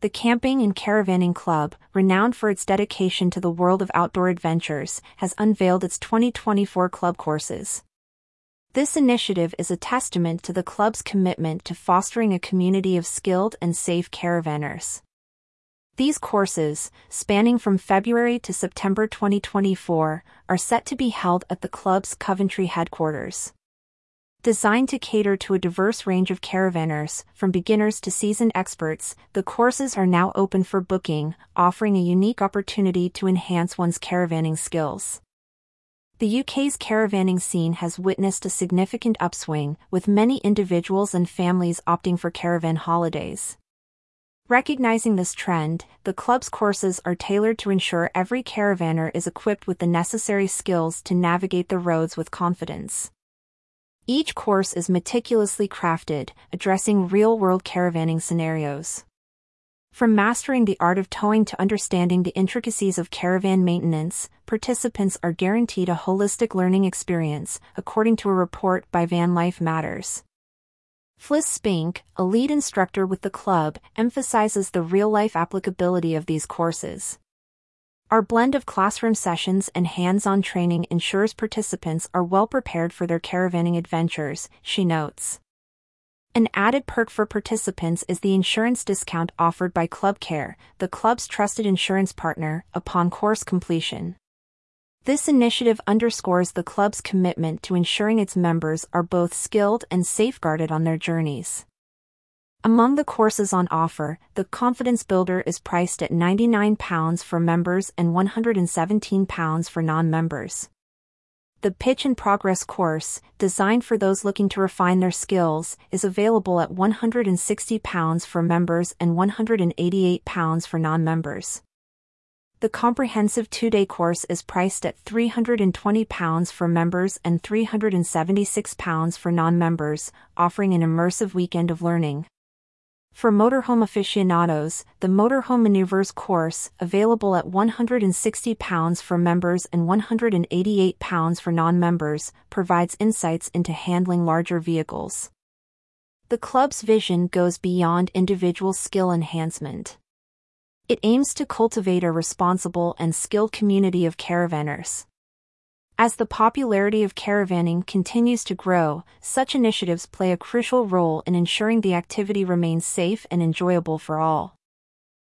the Camping and Caravanning Club, renowned for its dedication to the world of outdoor adventures, has unveiled its 2024 club courses. This initiative is a testament to the club's commitment to fostering a community of skilled and safe caravanners. These courses, spanning from February to September 2024, are set to be held at the club's Coventry headquarters. Designed to cater to a diverse range of caravanners, from beginners to seasoned experts, the courses are now open for booking, offering a unique opportunity to enhance one's caravanning skills. The UK's caravanning scene has witnessed a significant upswing, with many individuals and families opting for caravan holidays. Recognizing this trend, the club's courses are tailored to ensure every caravanner is equipped with the necessary skills to navigate the roads with confidence. Each course is meticulously crafted, addressing real-world caravanning scenarios. From mastering the art of towing to understanding the intricacies of caravan maintenance, participants are guaranteed a holistic learning experience, according to a report by Van Life Matters. Fliss Spink, a lead instructor with the club, emphasizes the real-life applicability of these courses. Our blend of classroom sessions and hands-on training ensures participants are well prepared for their caravanning adventures, she notes. An added perk for participants is the insurance discount offered by Club Care, the club's trusted insurance partner, upon course completion. This initiative underscores the club's commitment to ensuring its members are both skilled and safeguarded on their journeys. Among the courses on offer, the Confidence Builder is priced at £99 for members and £117 for non-members. The Pitch and Progress course, designed for those looking to refine their skills, is available at £160 for members and £188 for non-members. The comprehensive two-day course is priced at £320 for members and £376 for non-members, offering an immersive weekend of learning. For motorhome aficionados, the Motorhome Maneuvers course, available at £160 for members and £188 for non-members, provides insights into handling larger vehicles. The club's vision goes beyond individual skill enhancement. It aims to cultivate a responsible and skilled community of caravanners. As the popularity of caravanning continues to grow, such initiatives play a crucial role in ensuring the activity remains safe and enjoyable for all.